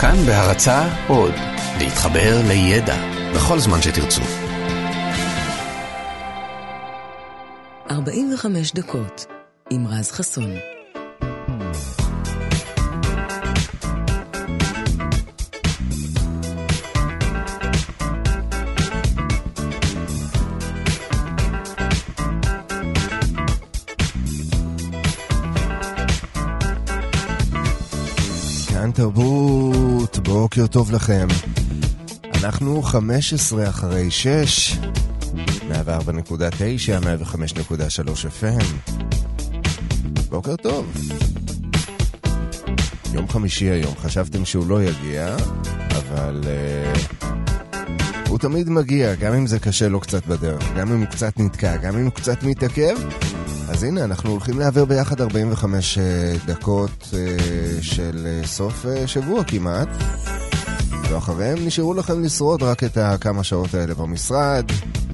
כאן בהרצה עוד, להתחבר לידע בכל זמן שתרצו. 45 דקות עם רז חסון. כאן תרבות, בוקר טוב לכם. אנחנו 15 אחרי 6, 104.9, 105.3 FM. בוקר טוב. יום חמישי היום, חשבתם שהוא לא יגיע, אבל uh, הוא תמיד מגיע, גם אם זה קשה לו קצת בדרך, גם אם הוא קצת נתקע, גם אם הוא קצת מתעכב. אז הנה, אנחנו הולכים להעביר ביחד 45 דקות של סוף שבוע כמעט. ואחריהם נשארו לכם לשרוד רק את הכמה שעות האלה במשרד,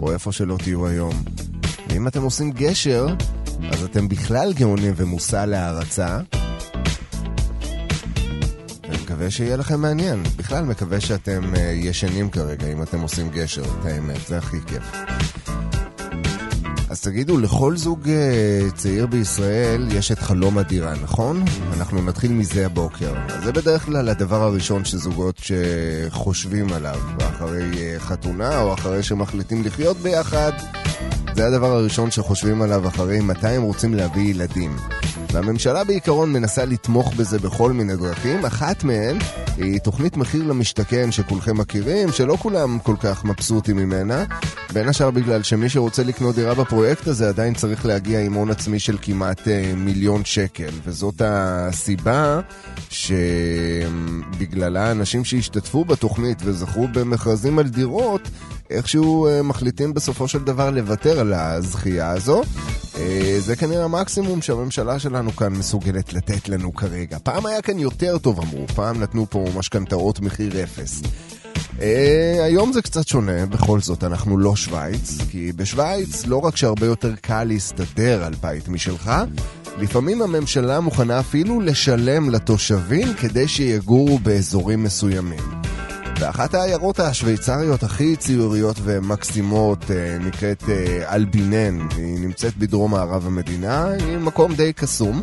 או איפה שלא תהיו היום. ואם אתם עושים גשר, אז אתם בכלל גאונים ומושא להערצה. אני מקווה שיהיה לכם מעניין. בכלל מקווה שאתם ישנים כרגע, אם אתם עושים גשר, את האמת, זה הכי כיף. אז תגידו, לכל זוג צעיר בישראל יש את חלום הדירה, נכון? אנחנו נתחיל מזה הבוקר. אז זה בדרך כלל הדבר הראשון שזוגות שחושבים עליו, אחרי חתונה או אחרי שמחליטים לחיות ביחד. זה הדבר הראשון שחושבים עליו אחרי מתי הם רוצים להביא ילדים. והממשלה בעיקרון מנסה לתמוך בזה בכל מיני דרכים, אחת מהן היא תוכנית מחיר למשתכן שכולכם מכירים, שלא כולם כל כך מבסוטים ממנה, בין השאר בגלל שמי שרוצה לקנות דירה בפרויקט הזה עדיין צריך להגיע עם הון עצמי של כמעט אה, מיליון שקל, וזאת הסיבה שבגללה אנשים שהשתתפו בתוכנית וזכו במכרזים על דירות, איכשהו אה, מחליטים בסופו של דבר לוותר על הזכייה הזו. אה, זה כנראה המקסימום שהממשלה שלנו כאן מסוגלת לתת לנו כרגע. פעם היה כאן יותר טוב אמרו, פעם נתנו פה משכנתאות מחיר אפס. Uh, היום זה קצת שונה, בכל זאת אנחנו לא שווייץ, כי בשווייץ לא רק שהרבה יותר קל להסתדר על בית משלך, לפעמים הממשלה מוכנה אפילו לשלם לתושבים כדי שיגורו באזורים מסוימים. ואחת העיירות השוויצריות הכי ציוריות ומקסימות uh, נקראת uh, אלבינן, היא נמצאת בדרום מערב המדינה, היא מקום די קסום.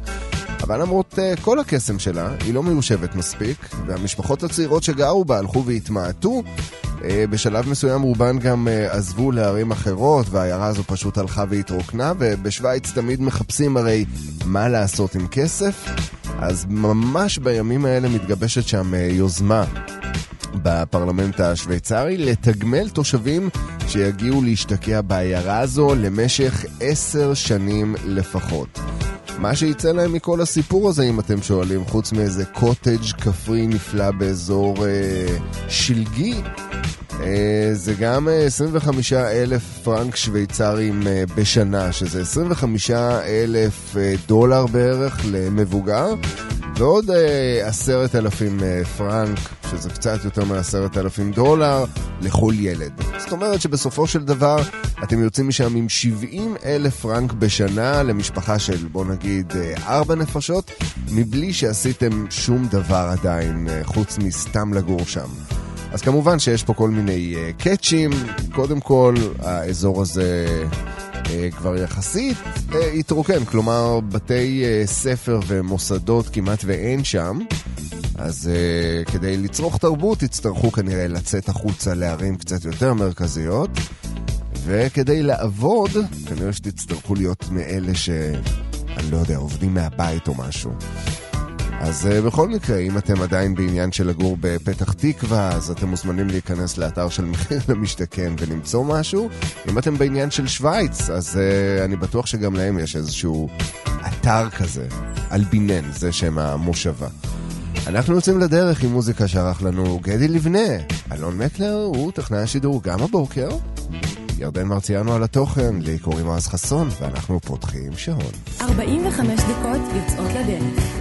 אבל למרות uh, כל הקסם שלה, היא לא מיושבת מספיק, והמשפחות הצעירות שגרו בה הלכו והתמעטו. בשלב מסוים רובן גם עזבו לערים אחרות, והעיירה הזו פשוט הלכה והתרוקנה, ובשוויץ תמיד מחפשים הרי מה לעשות עם כסף. אז ממש בימים האלה מתגבשת שם יוזמה בפרלמנט השוויצרי לתגמל תושבים שיגיעו להשתקע בעיירה הזו למשך עשר שנים לפחות. מה שיצא להם מכל הסיפור הזה, אם אתם שואלים, חוץ מאיזה קוטג' כפרי נפלא באזור אה, שלגי, אה, זה גם 25 אלף פרנק שוויצרים אה, בשנה, שזה 25 אלף אה, דולר בערך למבוגר, ועוד עשרת אלפים פרנק, שזה קצת יותר מעשרת אלפים דולר, לכל ילד. זאת אומרת שבסופו של דבר אתם יוצאים משם עם 70 אלף פרנק בשנה למשפחה של בוא נגיד 4 נפשות, מבלי שעשיתם שום דבר עדיין, חוץ מסתם לגור שם. אז כמובן שיש פה כל מיני קאצ'ים, קודם כל האזור הזה כבר יחסית uh, התרוקן, כלומר בתי uh, ספר ומוסדות כמעט ואין שם, אז uh, כדי לצרוך תרבות יצטרכו כנראה לצאת החוצה לערים קצת יותר מרכזיות, וכדי לעבוד כנראה שתצטרכו להיות מאלה ש... אני לא יודע, עובדים מהבית או משהו. אז uh, בכל מקרה, אם אתם עדיין בעניין של לגור בפתח תקווה, אז אתם מוזמנים להיכנס לאתר של מחיר למשתכן ולמצוא משהו. אם אתם בעניין של שווייץ, אז uh, אני בטוח שגם להם יש איזשהו אתר כזה, אלבינן, זה שם המושבה. אנחנו יוצאים לדרך עם מוזיקה שערך לנו גדי לבנה. אלון מקלר הוא טכנאי השידור גם הבוקר. ירדן מרציאנו על התוכן, לי קוראים רז חסון, ואנחנו פותחים שעון. 45 דקות יוצאות לדרך.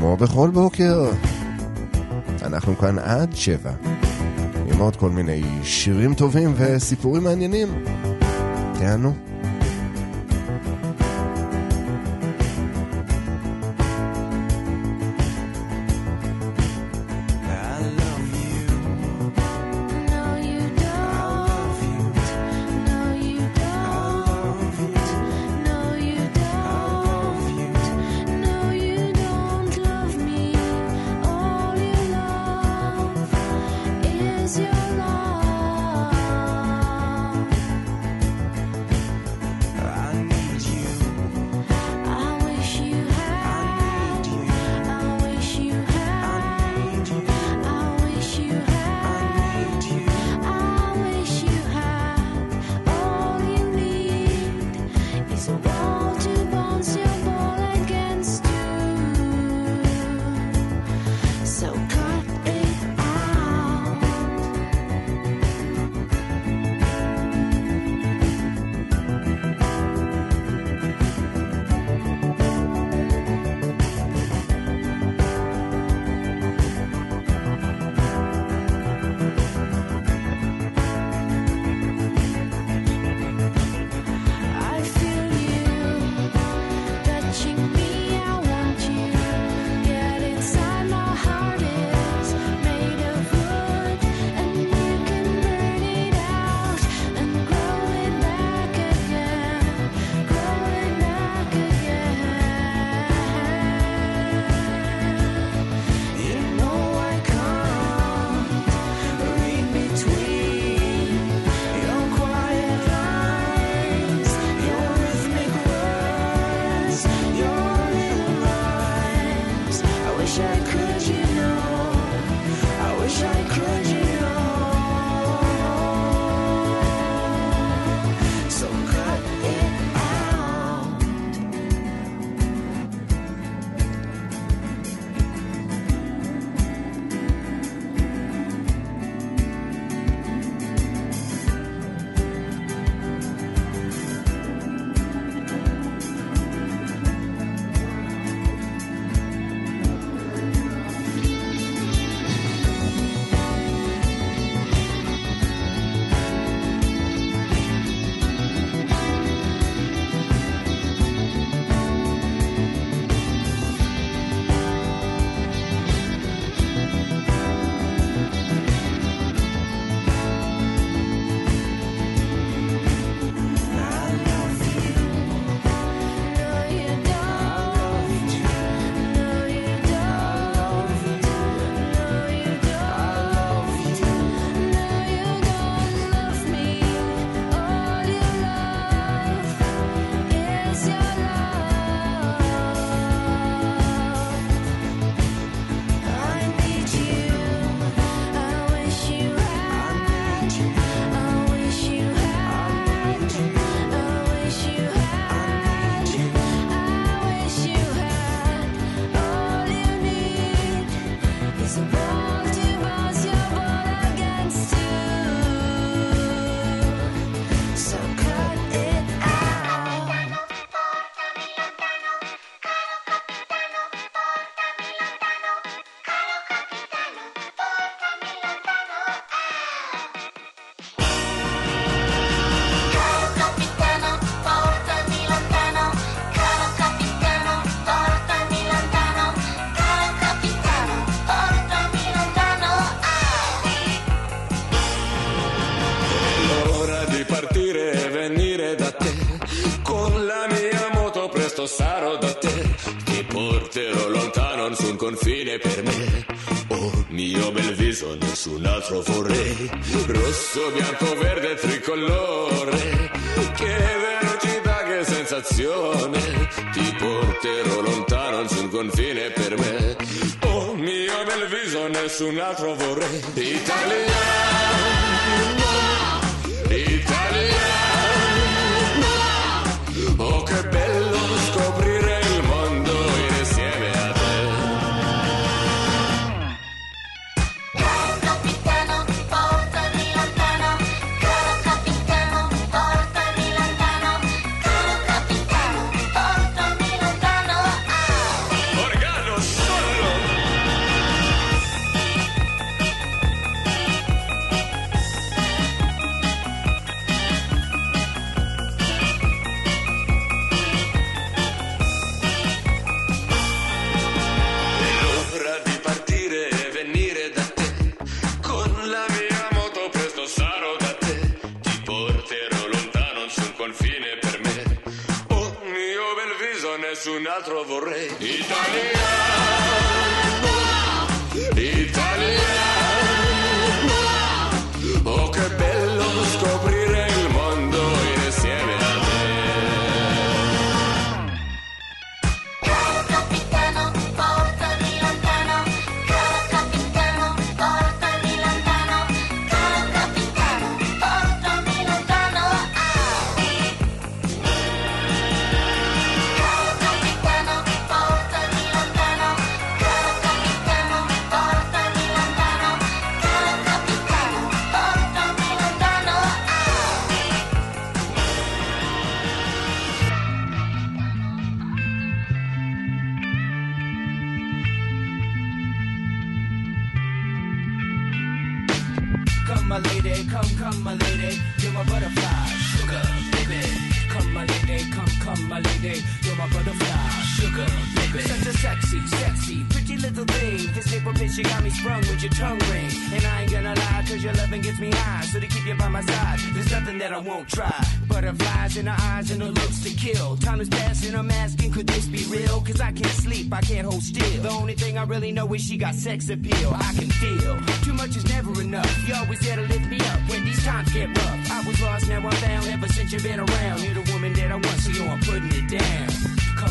כמו בכל בוקר, אנחנו כאן עד שבע, עם עוד כל מיני שירים טובים וסיפורים מעניינים. תענו. come, my lady. You're my butterfly, sugar, baby. Such a sexy, sexy, pretty little thing. This April bitch, you got me sprung with your tongue ring. And I ain't gonna lie, cause your loving gets me high. So to keep you by my side, there's nothing that I won't try butterflies in her eyes and her looks to kill. Time is passing, I'm asking, could this be real? Cause I can't sleep, I can't hold still. The only thing I really know is she got sex appeal. I can feel too much is never enough. You always there to lift me up when these times get rough. I was lost, now I'm found. Ever since you've been around, you're the woman that I want, so yo, I'm putting it down.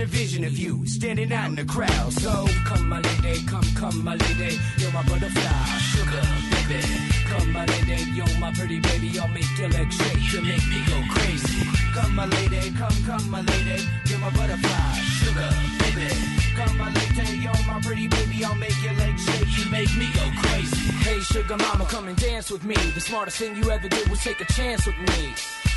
a vision of you standing out in the crowd. So come, my lady, come, come, my lady, you're my butterfly, sugar, baby. Come my lady, you're my pretty baby, I'll make your legs shake, you make me go crazy. Come my lady, come, come my lady, you're my butterfly, sugar, baby. Come my lady, you're my pretty baby, I'll make your legs shake, you make me go crazy. Hey sugar mama, come and dance with me. The smartest thing you ever did was take a chance with me.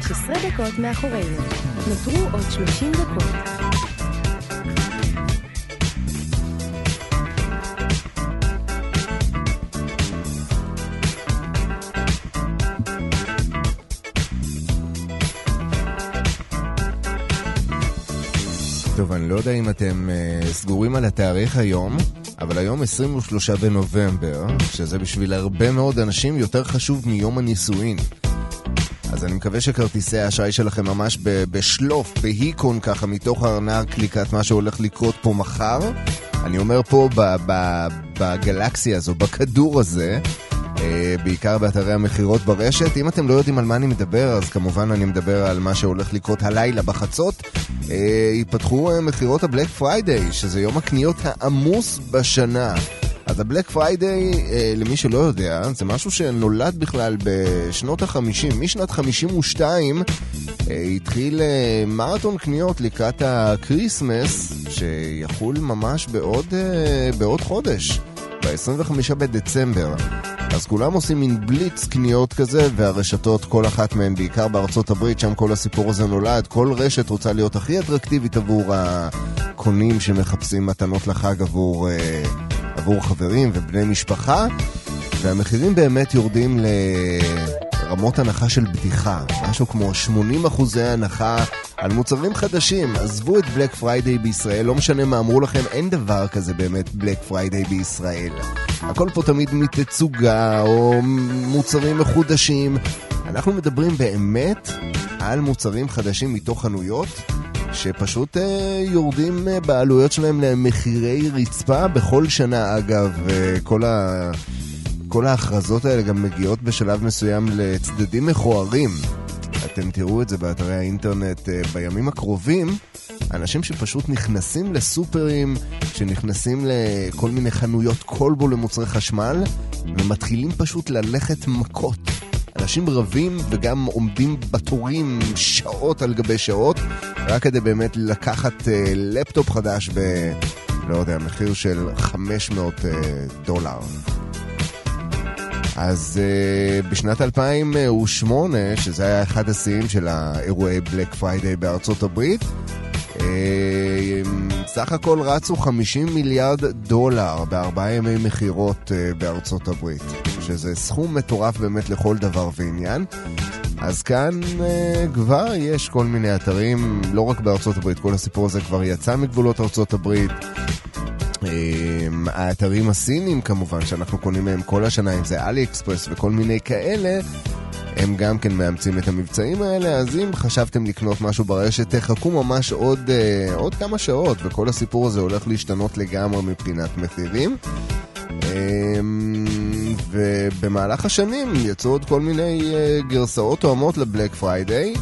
15 דקות מאחורינו. נותרו עוד 30 דקות. טוב, אני לא יודע אם אתם uh, סגורים על התאריך היום, אבל היום 23 בנובמבר, שזה בשביל הרבה מאוד אנשים יותר חשוב מיום הנישואין. אז אני מקווה שכרטיסי האשראי שלכם ממש בשלוף, בהיקון ככה, מתוך הארנק לקראת מה שהולך לקרות פה מחר. אני אומר פה בגלקסיה הזו, בכדור הזה, אה, בעיקר באתרי המכירות ברשת. אם אתם לא יודעים על מה אני מדבר, אז כמובן אני מדבר על מה שהולך לקרות הלילה בחצות. אה, ייפתחו אה, מכירות ה Black Friday, שזה יום הקניות העמוס בשנה. אז ה Black Friday, אה, למי שלא יודע, זה משהו שנולד בכלל בשנות ה-50. משנת 52 אה, התחיל אה, מרתון קניות לקראת ה Christmas, שיחול ממש בעוד, אה, בעוד חודש, ב-25 בדצמבר. אז כולם עושים מין בליץ קניות כזה, והרשתות, כל אחת מהן, בעיקר בארצות הברית, שם כל הסיפור הזה נולד, כל רשת רוצה להיות הכי אטרקטיבית עבור הקונים שמחפשים מתנות לחג עבור, אה, עבור חברים ובני משפחה, והמחירים באמת יורדים לרמות הנחה של בדיחה, משהו כמו 80 אחוזי הנחה על מוצרים חדשים. עזבו את Black Friday בישראל, לא משנה מה אמרו לכם, אין דבר כזה באמת Black Friday בישראל. הכל פה תמיד מתצוגה או מוצרים מחודשים. אנחנו מדברים באמת על מוצרים חדשים מתוך חנויות שפשוט אה, יורדים אה, בעלויות שלהם למחירי רצפה בכל שנה אגב, אה, כל ה... כל ההכרזות האלה גם מגיעות בשלב מסוים לצדדים מכוערים. אתם תראו את זה באתרי האינטרנט בימים הקרובים. אנשים שפשוט נכנסים לסופרים, שנכנסים לכל מיני חנויות כלבו למוצרי חשמל, ומתחילים פשוט ללכת מכות. אנשים רבים וגם עומדים בתורים שעות על גבי שעות, רק כדי באמת לקחת אה, לפטופ חדש ב... לא יודע, מחיר של 500 אה, דולר. אז אה, בשנת 2008, שזה היה אחד השיאים של האירועי בלק פריידיי בארצות הברית, אה, סך הכל רצו 50 מיליארד דולר בארבעה ימי מכירות אה, בארצות הברית, שזה סכום מטורף באמת לכל דבר ועניין. אז כאן אה, כבר יש כל מיני אתרים, לא רק בארצות הברית, כל הסיפור הזה כבר יצא מגבולות ארצות הברית. אמ, האתרים הסינים כמובן, שאנחנו קונים מהם כל השנה, אם זה אלי אקספרס וכל מיני כאלה, הם גם כן מאמצים את המבצעים האלה, אז אם חשבתם לקנות משהו ברשת, תחכו ממש עוד, אה, עוד כמה שעות, וכל הסיפור הזה הולך להשתנות לגמרי מבחינת מחירים. אמ, ובמהלך השנים יצאו עוד כל מיני אה, גרסאות תואמות לבלק פריידיי.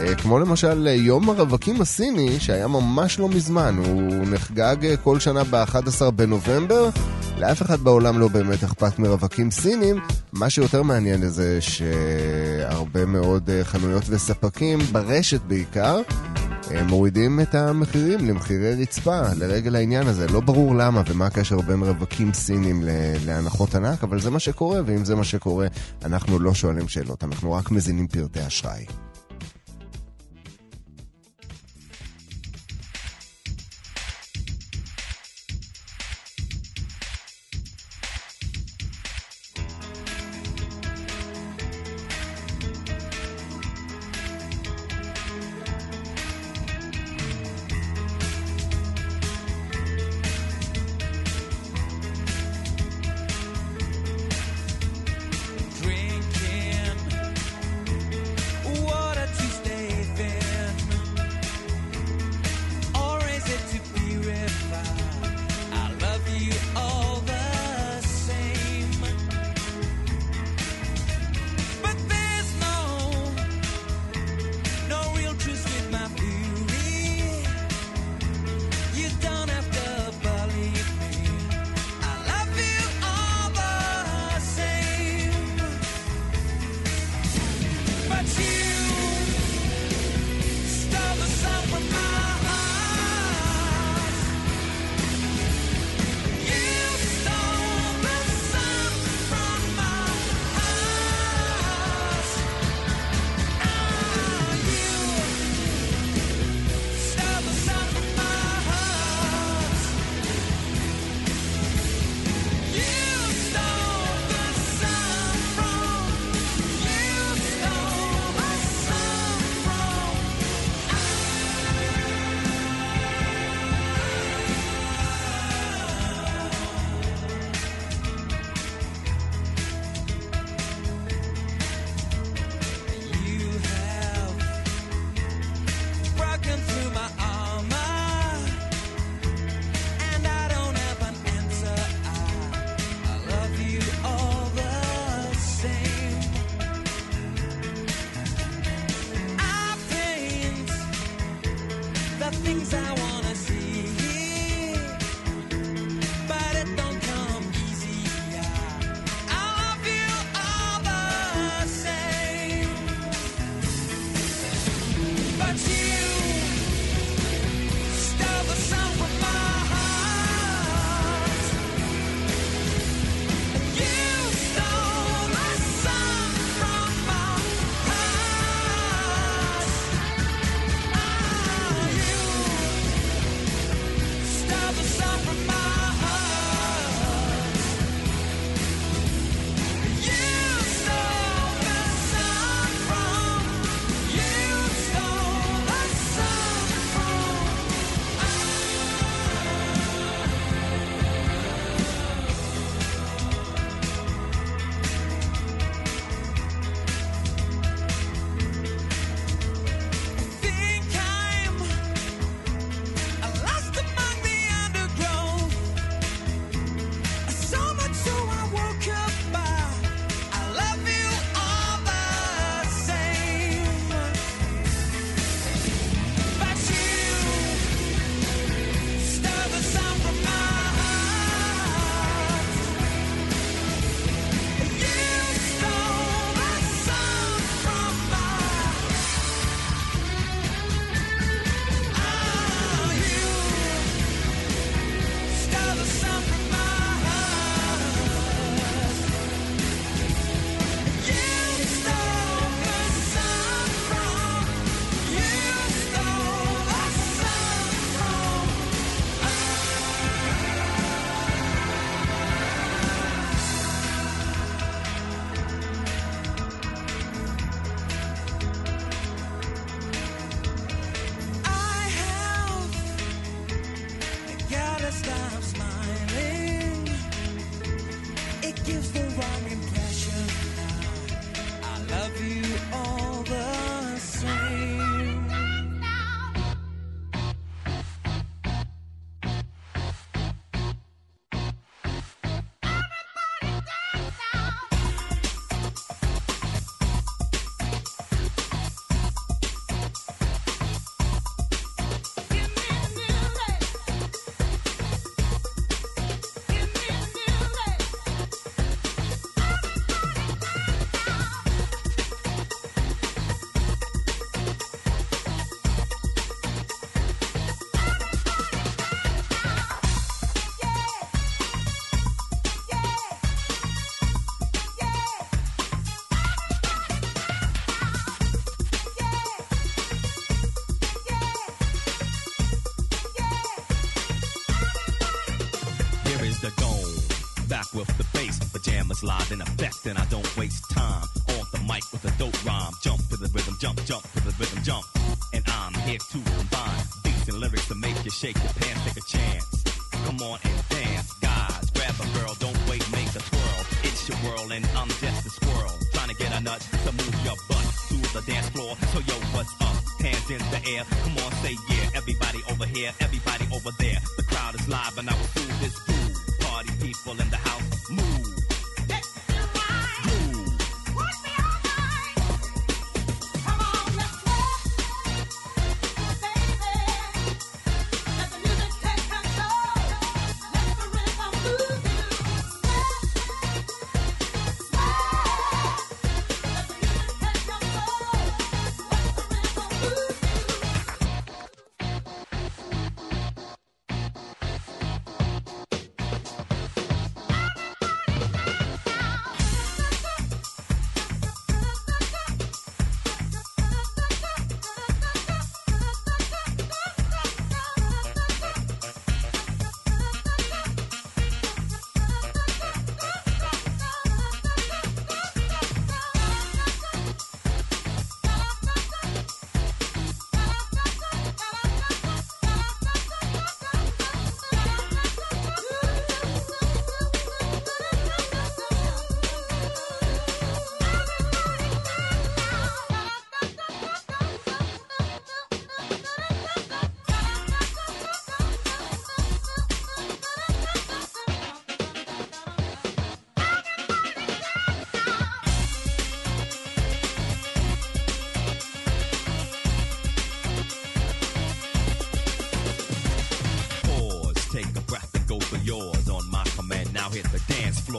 אה, כמו למשל יום הרווקים הסיני, שהיה ממש לא מזמן, הוא נחגג אה, כל שנה ב-11 בנובמבר. לאף אחד בעולם לא באמת אכפת מרווקים סינים. מה שיותר מעניין זה שהרבה מאוד אה, חנויות וספקים, ברשת בעיקר, מורידים את המחירים למחירי רצפה לרגל העניין הזה. לא ברור למה ומה הקשר בין רווקים סינים להנחות ענק, אבל זה מה שקורה, ואם זה מה שקורה, אנחנו לא שואלים שאלות, אנחנו רק מזינים פרטי אשראי.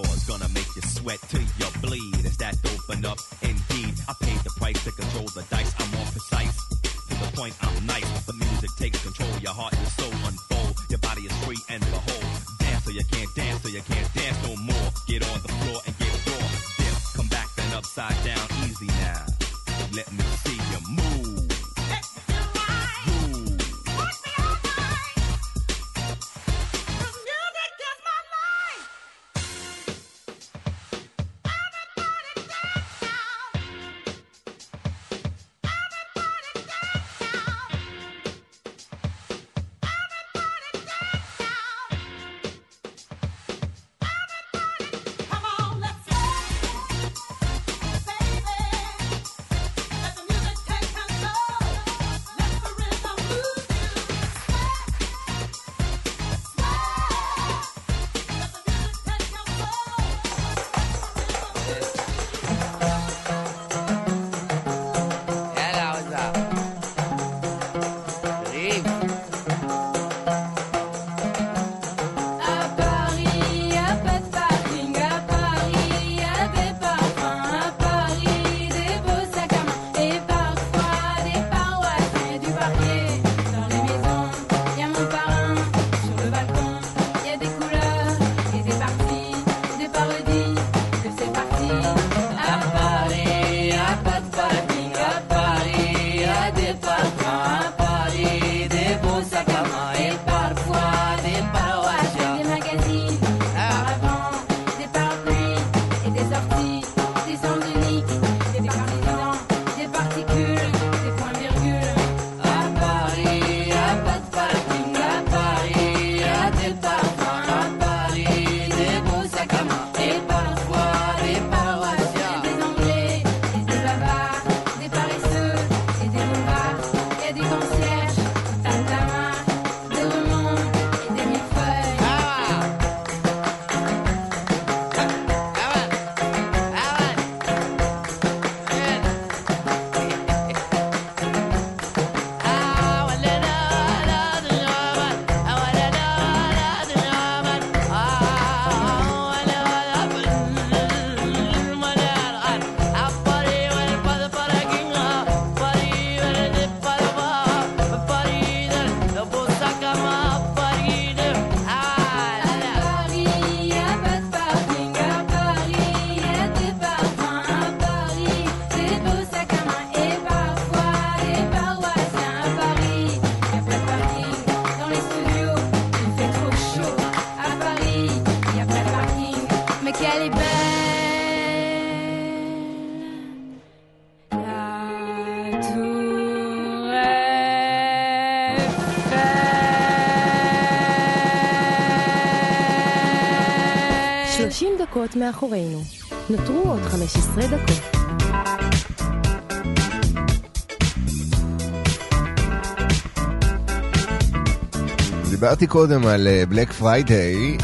is gonna make you sweat till you bleed. Is that open up? Indeed, I paid 30 דקות מאחורינו. נותרו עוד 15 דקות. דיברתי קודם על בלק פריידיי,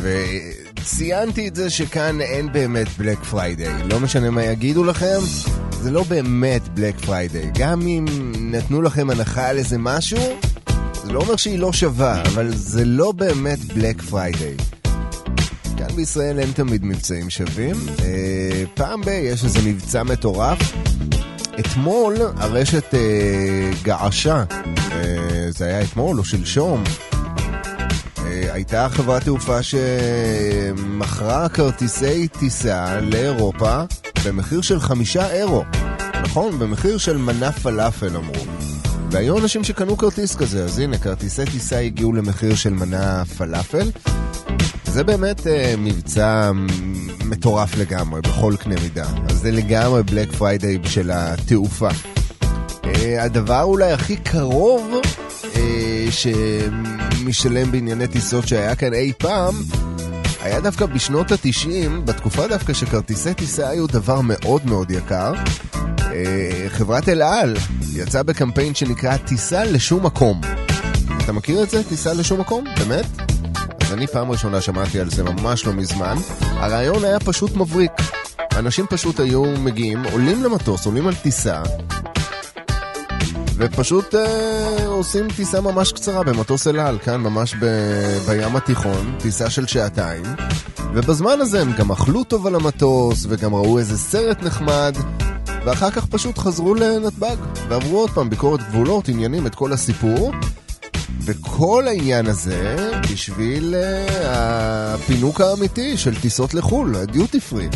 וציינתי את זה שכאן אין באמת בלק פריידיי. לא משנה מה יגידו לכם, זה לא באמת בלק פריידיי. גם אם נתנו לכם הנחה על איזה משהו, זה לא אומר שהיא לא שווה, אבל זה לא באמת בלק פריידיי. כאן בישראל אין תמיד מבצעים שווים. אה, פעם ב- יש איזה מבצע מטורף. אתמול הרשת אה, געשה, אה, זה היה אתמול או שלשום, אה, הייתה חברת תעופה שמכרה כרטיסי טיסה לאירופה במחיר של חמישה אירו. נכון? במחיר של מנה פלאפל אמרו. והיו אנשים שקנו כרטיס כזה, אז הנה, כרטיסי טיסה הגיעו למחיר של מנה פלאפל. זה באמת אה, מבצע מטורף לגמרי, בכל קנה מידה. אז זה לגמרי בלק פריידיי של התעופה. אה, הדבר אולי הכי קרוב אה, שמשלם בענייני טיסות שהיה כאן אי פעם, היה דווקא בשנות התשעים, בתקופה דווקא שכרטיסי טיסה היו דבר מאוד מאוד יקר. אה, חברת אל על יצאה בקמפיין שנקרא טיסה לשום מקום. אתה מכיר את זה? טיסה לשום מקום? באמת? אז אני פעם ראשונה שמעתי על זה ממש לא מזמן. הרעיון היה פשוט מבריק. אנשים פשוט היו מגיעים, עולים למטוס, עולים על טיסה, ופשוט אה, עושים טיסה ממש קצרה במטוס אל על, כאן ממש ב- בים התיכון, טיסה של שעתיים, ובזמן הזה הם גם אכלו טוב על המטוס, וגם ראו איזה סרט נחמד, ואחר כך פשוט חזרו לנתב"ג, ועברו עוד פעם ביקורת גבולות, עניינים, את כל הסיפור. וכל העניין הזה בשביל uh, הפינוק האמיתי של טיסות לחו"ל, הדיוטי פרי.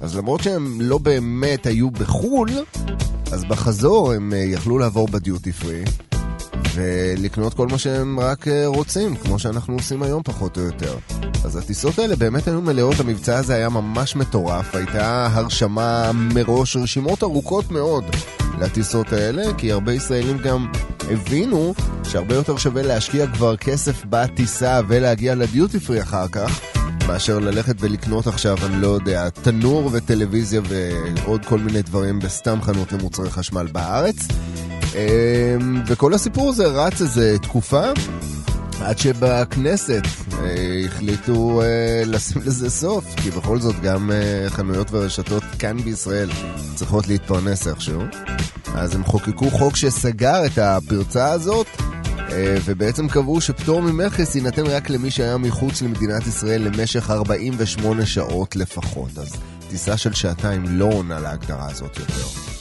אז למרות שהם לא באמת היו בחו"ל, אז בחזור הם uh, יכלו לעבור בדיוטי פרי ולקנות כל מה שהם רק uh, רוצים, כמו שאנחנו עושים היום פחות או יותר. אז הטיסות האלה באמת היו מלאות, המבצע הזה היה ממש מטורף, הייתה הרשמה מראש, רשימות ארוכות מאוד לטיסות האלה, כי הרבה ישראלים גם הבינו שהרבה יותר שווה להשקיע כבר כסף בטיסה ולהגיע לדיוטי פרי אחר כך, מאשר ללכת ולקנות עכשיו, אני לא יודע, תנור וטלוויזיה ועוד כל מיני דברים בסתם חנות למוצרי חשמל בארץ. אמ, וכל הסיפור הזה רץ איזה תקופה. עד שבכנסת החליטו אה, לשים לזה סוף, כי בכל זאת גם אה, חנויות ורשתות כאן בישראל צריכות להתפרנס איכשהו. אז הם חוקקו חוק שסגר את הפרצה הזאת, אה, ובעצם קבעו שפטור ממכס יינתן רק למי שהיה מחוץ למדינת ישראל למשך 48 שעות לפחות. אז טיסה של שעתיים לא עונה להגדרה הזאת יותר.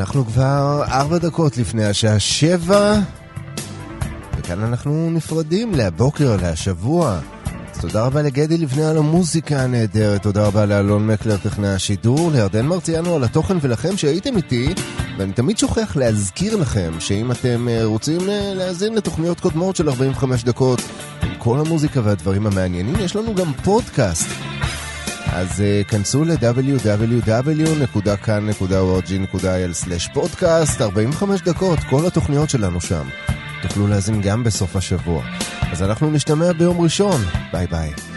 אנחנו כבר ארבע דקות לפני השעה שבע, וכאן אנחנו נפרדים להבוקר, להשבוע. אז תודה רבה לגדי לבנה על המוזיקה הנהדרת, תודה רבה לאלון מקלר, טכנאי השידור, לירדן מרציאנו על התוכן ולכם שהייתם איתי, ואני תמיד שוכח להזכיר לכם שאם אתם אה, רוצים אה, להאזין לתוכניות קודמות של 45 דקות, עם כל המוזיקה והדברים המעניינים, יש לנו גם פודקאסט. אז uh, כנסו ל-www.kan.org.il/פודקאסט, 45 דקות, כל התוכניות שלנו שם. תוכלו להאזין גם בסוף השבוע. אז אנחנו נשתמע ביום ראשון. ביי ביי.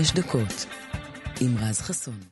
45 דקות עם רז חסון.